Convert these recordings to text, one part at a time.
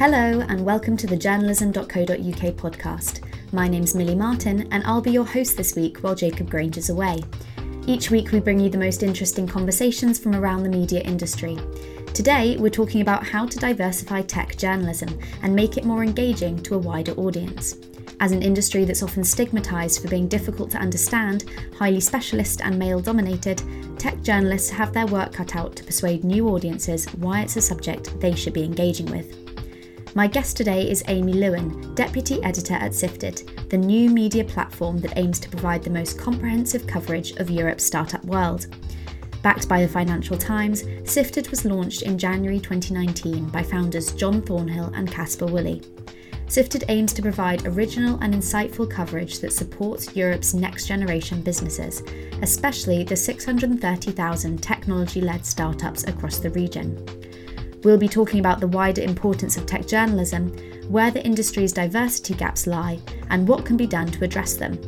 Hello, and welcome to the journalism.co.uk podcast. My name's Millie Martin, and I'll be your host this week while Jacob Granger's away. Each week, we bring you the most interesting conversations from around the media industry. Today, we're talking about how to diversify tech journalism and make it more engaging to a wider audience. As an industry that's often stigmatised for being difficult to understand, highly specialist, and male dominated, tech journalists have their work cut out to persuade new audiences why it's a subject they should be engaging with. My guest today is Amy Lewin, Deputy Editor at Sifted, the new media platform that aims to provide the most comprehensive coverage of Europe's startup world. Backed by the Financial Times, Sifted was launched in January 2019 by founders John Thornhill and Caspar Woolley. Sifted aims to provide original and insightful coverage that supports Europe's next generation businesses, especially the 630,000 technology led startups across the region. We'll be talking about the wider importance of tech journalism, where the industry's diversity gaps lie, and what can be done to address them.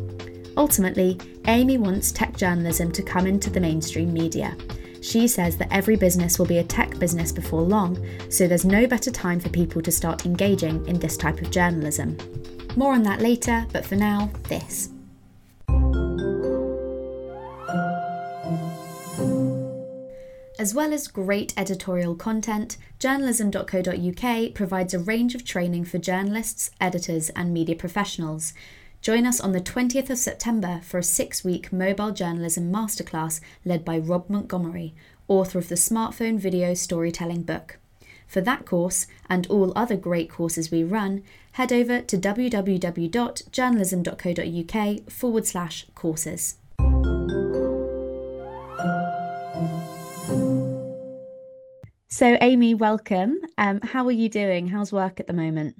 Ultimately, Amy wants tech journalism to come into the mainstream media. She says that every business will be a tech business before long, so there's no better time for people to start engaging in this type of journalism. More on that later, but for now, this. As well as great editorial content, journalism.co.uk provides a range of training for journalists, editors, and media professionals. Join us on the 20th of September for a six week mobile journalism masterclass led by Rob Montgomery, author of the Smartphone Video Storytelling book. For that course and all other great courses we run, head over to www.journalism.co.uk forward slash courses. So, Amy, welcome. Um, how are you doing? How's work at the moment?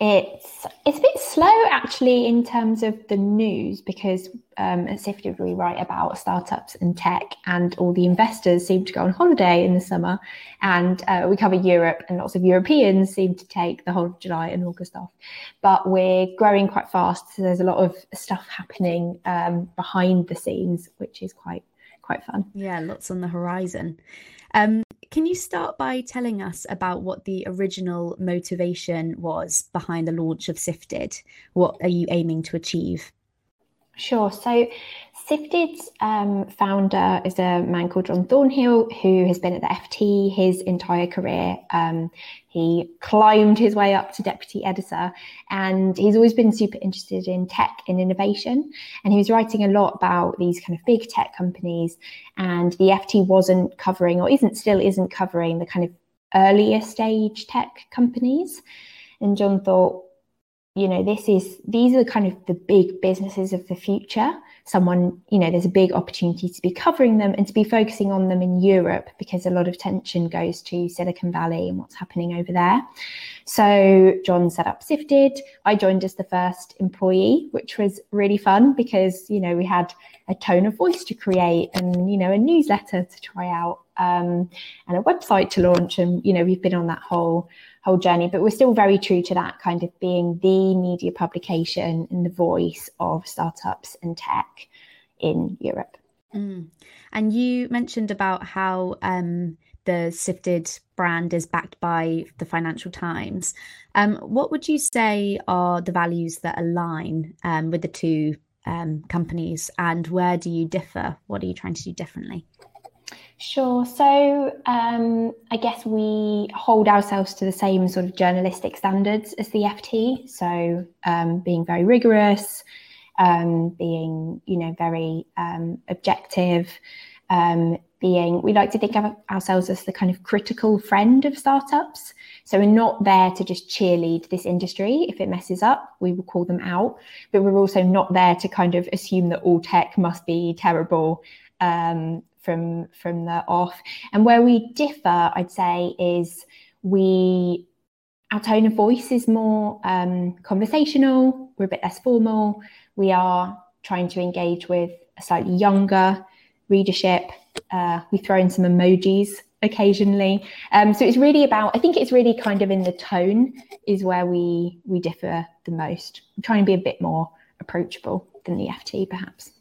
It's it's a bit slow actually in terms of the news because um, at Sifted we write about startups and tech, and all the investors seem to go on holiday in the summer, and uh, we cover Europe, and lots of Europeans seem to take the whole of July and August off. But we're growing quite fast, so there's a lot of stuff happening um, behind the scenes, which is quite quite fun. Yeah, lots on the horizon. Um, can you start by telling us about what the original motivation was behind the launch of Sifted? What are you aiming to achieve? Sure. So, Sifted's um, founder is a man called John Thornhill, who has been at the FT his entire career. Um, he climbed his way up to deputy editor, and he's always been super interested in tech and innovation. And he was writing a lot about these kind of big tech companies, and the FT wasn't covering, or isn't still isn't covering, the kind of earlier stage tech companies. And John thought, you know this is these are kind of the big businesses of the future. Someone you know there's a big opportunity to be covering them and to be focusing on them in europe because a lot of tension goes to silicon valley and what's happening over there. So john set up sifted. I joined as the first employee which was really fun because you know we had a tone of voice to create and you know a newsletter to try out um, and a website to launch and you know we've been on that whole whole journey. But we're still very true to that kind of being the media publication and the voice of startups and tech in Europe. Mm. And you mentioned about how um, the Sifted brand is backed by the Financial Times. Um, what would you say are the values that align um, with the two um, companies, and where do you differ? What are you trying to do differently? Sure. So um, I guess we hold ourselves to the same sort of journalistic standards as the FT. So um, being very rigorous, um, being you know very um, objective, um, being we like to think of ourselves as the kind of critical friend of startups. So we're not there to just cheerlead this industry. If it messes up, we will call them out. But we're also not there to kind of assume that all tech must be terrible um, from from the off. And where we differ, I'd say, is we our tone of voice is more um, conversational. We're a bit less formal. We are trying to engage with a slightly younger readership. Uh, we throw in some emojis occasionally. Um, so it's really about. I think it's really kind of in the tone is where we we differ the most. I'm trying to be a bit more approachable than the FT, perhaps.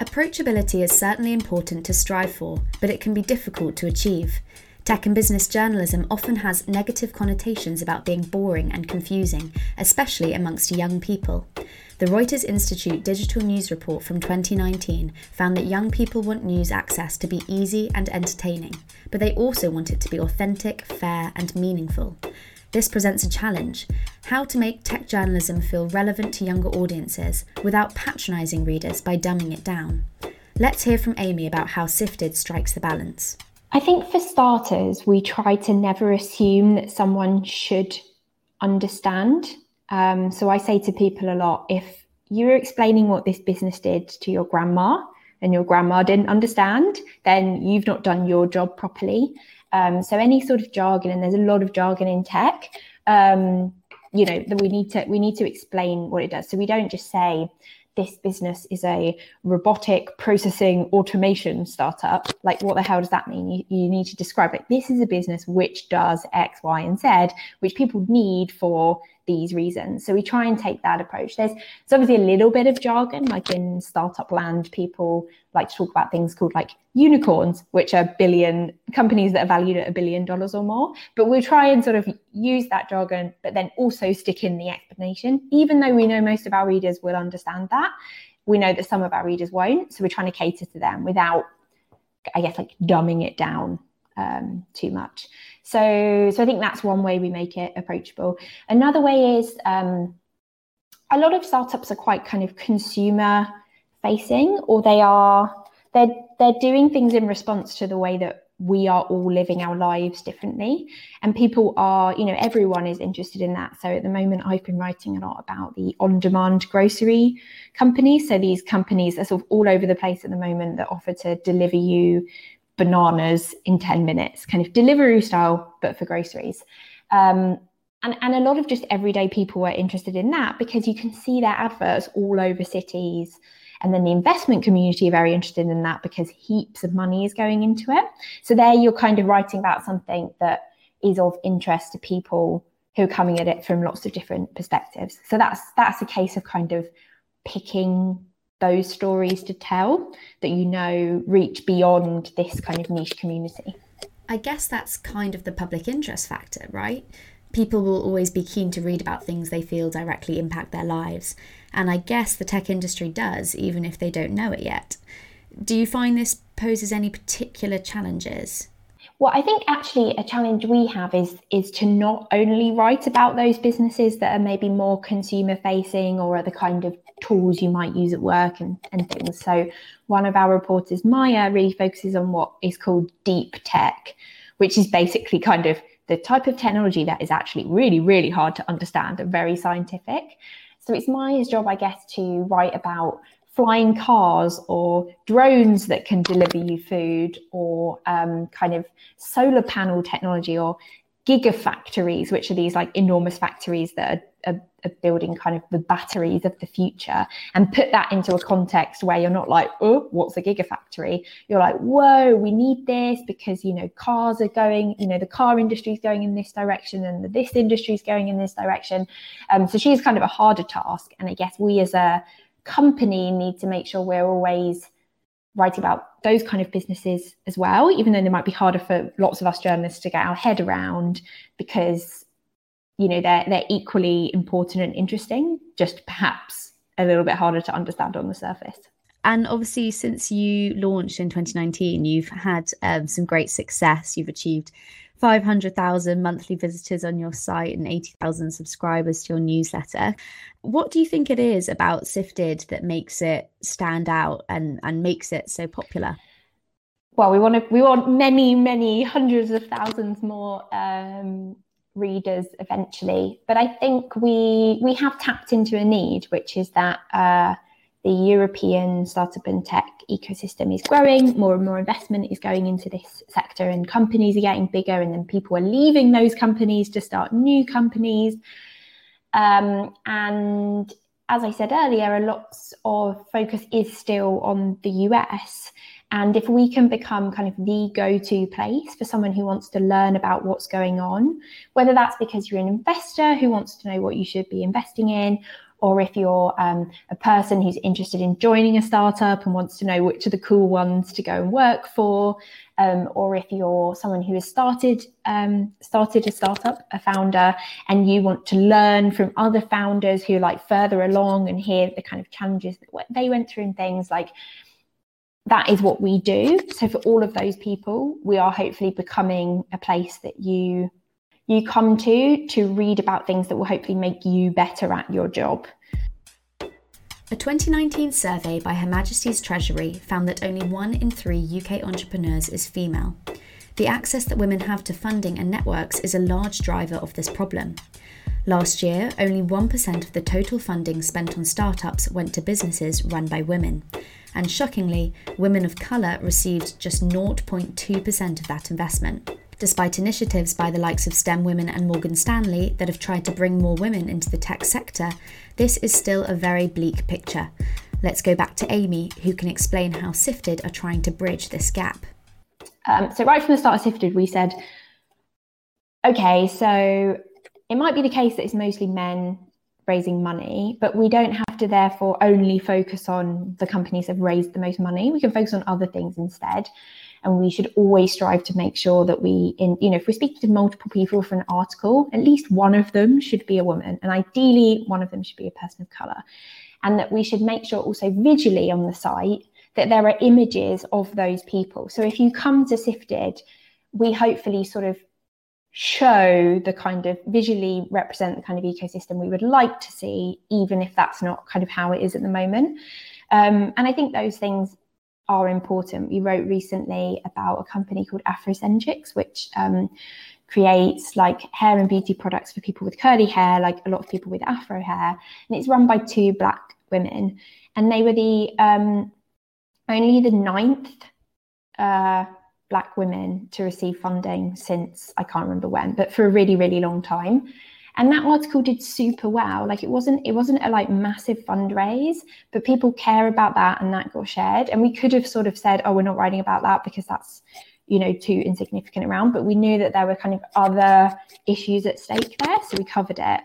Approachability is certainly important to strive for, but it can be difficult to achieve. Tech and business journalism often has negative connotations about being boring and confusing, especially amongst young people. The Reuters Institute Digital News Report from 2019 found that young people want news access to be easy and entertaining, but they also want it to be authentic, fair, and meaningful. This presents a challenge how to make tech journalism feel relevant to younger audiences without patronising readers by dumbing it down. Let's hear from Amy about how Sifted strikes the balance. I think for starters, we try to never assume that someone should understand um, so I say to people a lot if you're explaining what this business did to your grandma and your grandma didn't understand, then you've not done your job properly. Um, so any sort of jargon, and there's a lot of jargon in tech, um, you know, that we need to we need to explain what it does. So we don't just say this business is a robotic processing automation startup. Like, what the hell does that mean? You, you need to describe it. This is a business which does X, Y, and Z, which people need for these reasons. So we try and take that approach. There's, there's obviously a little bit of jargon, like in startup land, people like to talk about things called like unicorns, which are billion companies that are valued at a billion dollars or more. But we try and sort of use that jargon, but then also stick in the explanation, even though we know most of our readers will understand that. We know that some of our readers won't. So we're trying to cater to them without, I guess, like dumbing it down um, too much. So, so I think that's one way we make it approachable. Another way is um, a lot of startups are quite kind of consumer facing, or they are they're they're doing things in response to the way that we are all living our lives differently and people are you know everyone is interested in that so at the moment i've been writing a lot about the on demand grocery companies so these companies are sort of all over the place at the moment that offer to deliver you bananas in 10 minutes, kind of delivery style, but for groceries. Um, and, and a lot of just everyday people were interested in that because you can see their adverts all over cities. And then the investment community are very interested in that because heaps of money is going into it. So there you're kind of writing about something that is of interest to people who are coming at it from lots of different perspectives. So that's that's a case of kind of picking those stories to tell that you know reach beyond this kind of niche community. I guess that's kind of the public interest factor, right? People will always be keen to read about things they feel directly impact their lives. And I guess the tech industry does, even if they don't know it yet. Do you find this poses any particular challenges? Well, I think actually a challenge we have is is to not only write about those businesses that are maybe more consumer facing or are the kind of tools you might use at work and, and things. So one of our reporters, Maya, really focuses on what is called deep tech, which is basically kind of the type of technology that is actually really, really hard to understand and very scientific. So it's Maya's job, I guess, to write about flying cars or drones that can deliver you food or um, kind of solar panel technology or gigafactories, which are these like enormous factories that are, are, are, building kind of the batteries of the future, and put that into a context where you're not like, oh, what's a gigafactory? You're like, whoa, we need this because you know cars are going, you know, the car industry is going in this direction, and the, this industry is going in this direction. Um, so she's kind of a harder task, and I guess we as a company need to make sure we're always writing about those kind of businesses as well, even though they might be harder for lots of us journalists to get our head around because you know they're they're equally important and interesting, just perhaps a little bit harder to understand on the surface. And obviously, since you launched in 2019, you've had um, some great success. You've achieved 500,000 monthly visitors on your site and 80,000 subscribers to your newsletter. What do you think it is about Sifted that makes it stand out and, and makes it so popular? Well, we want to, we want many, many hundreds of thousands more um, readers eventually, but I think we we have tapped into a need, which is that uh, the European startup and tech ecosystem is growing, more and more investment is going into this sector, and companies are getting bigger, and then people are leaving those companies to start new companies. Um, and as I said earlier, a lot of focus is still on the US. And if we can become kind of the go to place for someone who wants to learn about what's going on, whether that's because you're an investor who wants to know what you should be investing in, or if you're um, a person who's interested in joining a startup and wants to know which are the cool ones to go and work for, um, or if you're someone who has started um, started a startup, a founder, and you want to learn from other founders who are like further along and hear the kind of challenges that they went through and things like that is what we do. So for all of those people, we are hopefully becoming a place that you you come to to read about things that will hopefully make you better at your job. A 2019 survey by Her Majesty's Treasury found that only one in three UK entrepreneurs is female. The access that women have to funding and networks is a large driver of this problem. Last year, only 1% of the total funding spent on startups went to businesses run by women. And shockingly, women of colour received just 0.2% of that investment. Despite initiatives by the likes of STEM Women and Morgan Stanley that have tried to bring more women into the tech sector, this is still a very bleak picture. Let's go back to Amy, who can explain how Sifted are trying to bridge this gap. Um, so, right from the start of Sifted, we said, okay, so it might be the case that it's mostly men raising money, but we don't have to therefore only focus on the companies that have raised the most money. We can focus on other things instead. And we should always strive to make sure that we in you know if we're speaking to multiple people for an article at least one of them should be a woman and ideally one of them should be a person of color. And that we should make sure also visually on the site that there are images of those people. So if you come to sifted we hopefully sort of show the kind of visually represent the kind of ecosystem we would like to see even if that's not kind of how it is at the moment um, and i think those things are important. We wrote recently about a company called Afrocenchix, which um, creates like hair and beauty products for people with curly hair, like a lot of people with afro hair. And it's run by two black women. And they were the um, only the ninth uh, black women to receive funding since I can't remember when, but for a really, really long time. And that article did super well. Like it wasn't it wasn't a like massive fundraise but people care about that and that got shared. And we could have sort of said oh we're not writing about that because that's you know too insignificant around but we knew that there were kind of other issues at stake there so we covered it.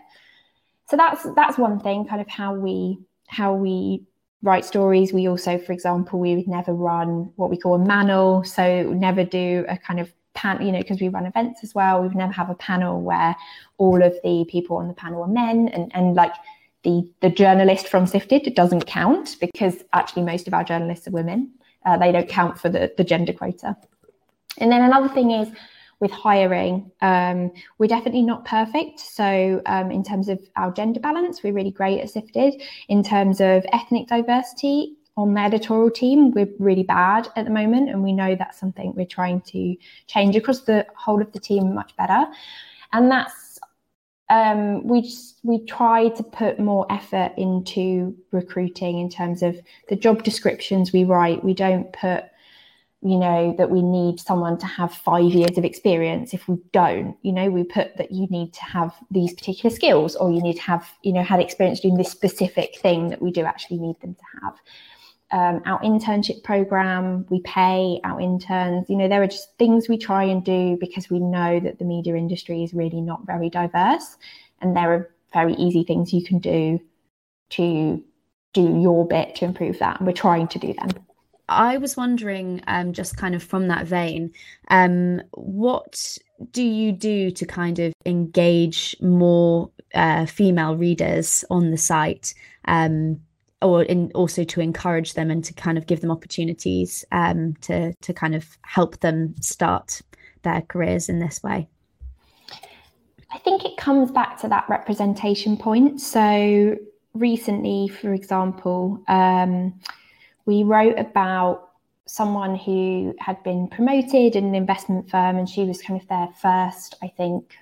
So that's that's one thing kind of how we how we write stories we also for example we would never run what we call a manel so never do a kind of pan, you know, because we run events as well, we would never have a panel where all of the people on the panel are men and, and like the, the journalist from Sifted doesn't count because actually most of our journalists are women. Uh, they don't count for the, the gender quota. And then another thing is with hiring, um, we're definitely not perfect. So, um, in terms of our gender balance, we're really great at Sifted. In terms of ethnic diversity, on the editorial team, we're really bad at the moment, and we know that's something we're trying to change across the whole of the team much better. And that's um, we just we try to put more effort into recruiting in terms of the job descriptions we write. We don't put you know that we need someone to have five years of experience if we don't you know we put that you need to have these particular skills or you need to have you know had experience doing this specific thing that we do actually need them to have um, our internship program, we pay our interns. You know, there are just things we try and do because we know that the media industry is really not very diverse. And there are very easy things you can do to do your bit to improve that. And we're trying to do them. I was wondering, um, just kind of from that vein, um, what do you do to kind of engage more uh, female readers on the site? Um, or in also to encourage them and to kind of give them opportunities um, to to kind of help them start their careers in this way? I think it comes back to that representation point. So recently, for example, um, we wrote about someone who had been promoted in an investment firm, and she was kind of their first, I think,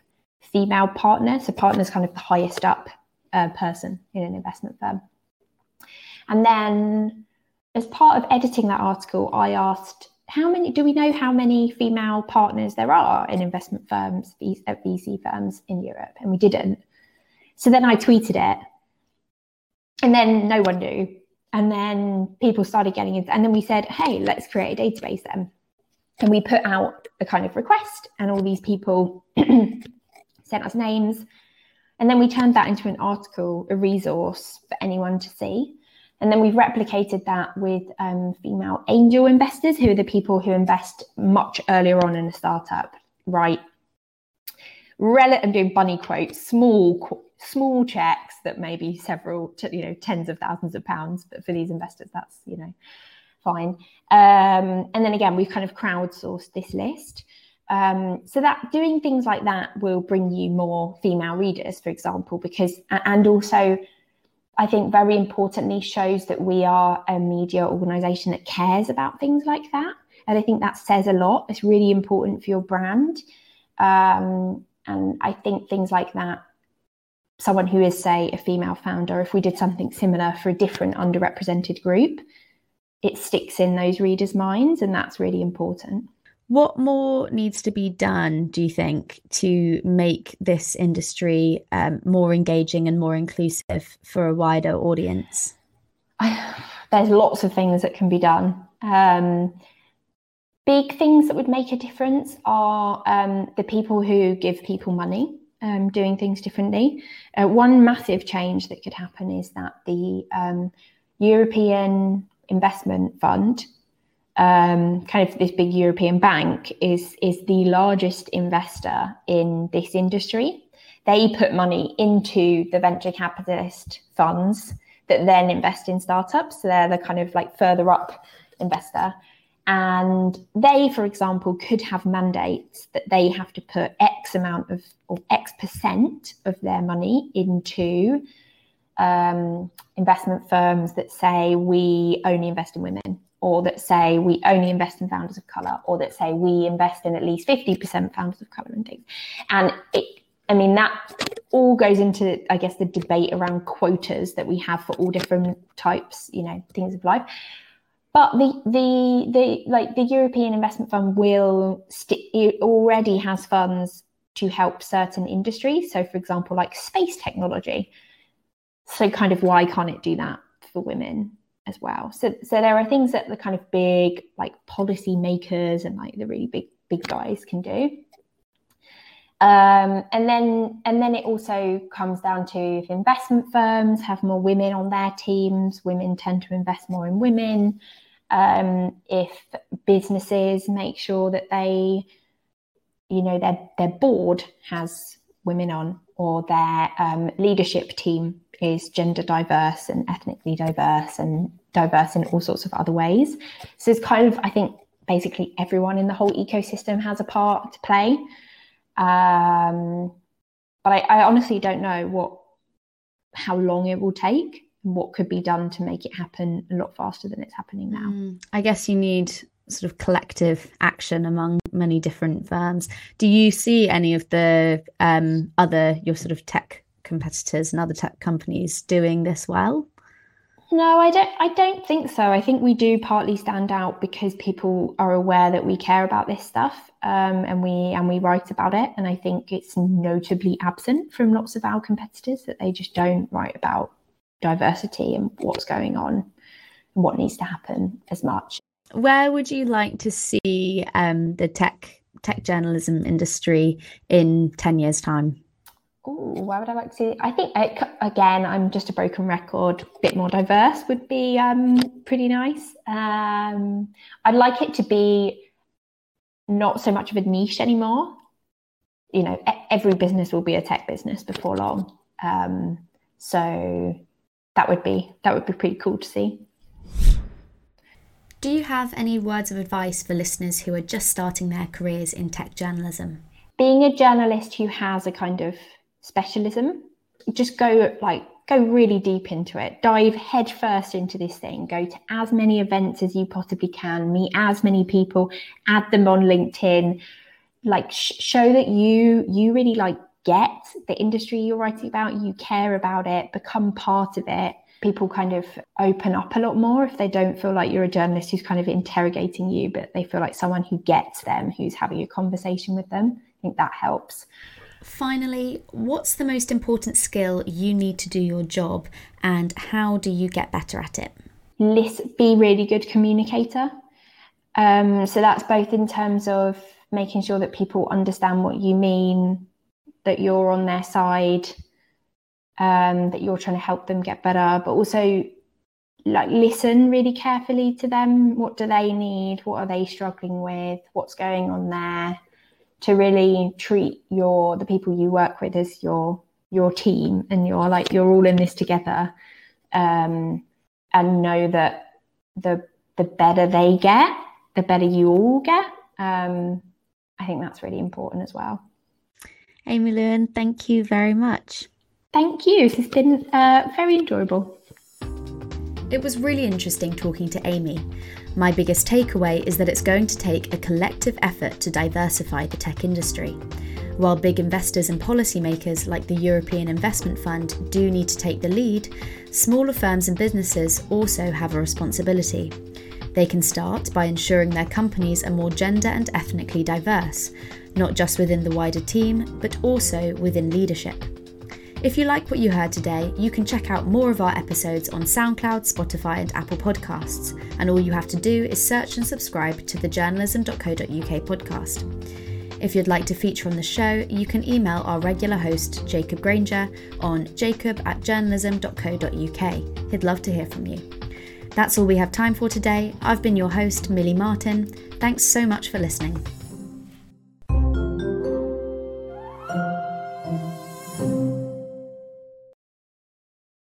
female partner. So partner is kind of the highest up uh, person in an investment firm. And then, as part of editing that article, I asked, how many do we know how many female partners there are in investment firms, at VC firms in Europe? And we didn't. So then I tweeted it. And then no one knew. And then people started getting it. And then we said, hey, let's create a database then. And we put out a kind of request, and all these people sent us names And then we turned that into an article, a resource for anyone to see. And then we've replicated that with um, female angel investors, who are the people who invest much earlier on in a startup, right? Rel- I'm doing bunny quotes, small, small checks that may be several, you know, tens of thousands of pounds, but for these investors, that's you know, fine. Um, and then again, we've kind of crowdsourced this list. Um, so that doing things like that will bring you more female readers, for example, because and also I think very importantly shows that we are a media organization that cares about things like that. And I think that says a lot. It's really important for your brand. Um, and I think things like that, someone who is, say, a female founder, if we did something similar for a different underrepresented group, it sticks in those readers' minds. And that's really important. What more needs to be done, do you think, to make this industry um, more engaging and more inclusive for a wider audience? There's lots of things that can be done. Um, big things that would make a difference are um, the people who give people money. Um, doing things differently. Uh, one massive change that could happen is that the um, European Investment Fund um, kind of this big European bank is is the largest investor in this industry. They put money into the venture capitalist funds that then invest in startups. So they're the kind of like further up investor. And they, for example, could have mandates that they have to put X amount of or X percent of their money into um, investment firms that say we only invest in women or that say we only invest in founders of color, or that say we invest in at least 50% founders of color and things. And it, I mean, that all goes into, I guess, the debate around quotas that we have for all different types, you know, things of life. But the the the like the European Investment Fund will st- it already has funds to help certain industries. So, for example, like space technology. So, kind of, why can't it do that for women? as well. So so there are things that the kind of big like policy makers and like the really big big guys can do. Um, and then and then it also comes down to if investment firms have more women on their teams, women tend to invest more in women. Um, if businesses make sure that they, you know, their their board has women on or their um, leadership team is gender diverse and ethnically diverse and diverse in all sorts of other ways. So it's kind of, I think, basically everyone in the whole ecosystem has a part to play. Um, but I, I honestly don't know what how long it will take and what could be done to make it happen a lot faster than it's happening now. Mm, I guess you need sort of collective action among many different firms. Do you see any of the um, other your sort of tech competitors and other tech companies doing this well? No, I don't I don't think so. I think we do partly stand out because people are aware that we care about this stuff um, and we and we write about it. And I think it's notably absent from lots of our competitors that they just don't write about diversity and what's going on and what needs to happen as much. Where would you like to see um, the tech tech journalism industry in 10 years time? Oh, why would I like to see? I think again, I'm just a broken record. A bit more diverse would be um, pretty nice. Um, I'd like it to be not so much of a niche anymore. You know, every business will be a tech business before long. Um, so that would be that would be pretty cool to see. Do you have any words of advice for listeners who are just starting their careers in tech journalism? Being a journalist who has a kind of specialism. Just go like go really deep into it. Dive headfirst into this thing. Go to as many events as you possibly can. Meet as many people. Add them on LinkedIn. Like sh- show that you you really like get the industry you're writing about. You care about it. Become part of it. People kind of open up a lot more if they don't feel like you're a journalist who's kind of interrogating you, but they feel like someone who gets them, who's having a conversation with them. I think that helps. Finally, what's the most important skill you need to do your job and how do you get better at it? Listen, be really good communicator. Um, so that's both in terms of making sure that people understand what you mean, that you're on their side, um, that you're trying to help them get better, but also like listen really carefully to them. What do they need? What are they struggling with? What's going on there? To really treat your the people you work with as your your team and you're like you're all in this together. Um, and know that the the better they get, the better you all get. Um, I think that's really important as well. Amy Lewin, thank you very much. Thank you. This has been uh, very enjoyable. It was really interesting talking to Amy. My biggest takeaway is that it's going to take a collective effort to diversify the tech industry. While big investors and policymakers like the European Investment Fund do need to take the lead, smaller firms and businesses also have a responsibility. They can start by ensuring their companies are more gender and ethnically diverse, not just within the wider team, but also within leadership. If you like what you heard today, you can check out more of our episodes on SoundCloud, Spotify, and Apple Podcasts. And all you have to do is search and subscribe to the journalism.co.uk podcast. If you'd like to feature on the show, you can email our regular host, Jacob Granger, on jacob at journalism.co.uk. He'd love to hear from you. That's all we have time for today. I've been your host, Millie Martin. Thanks so much for listening.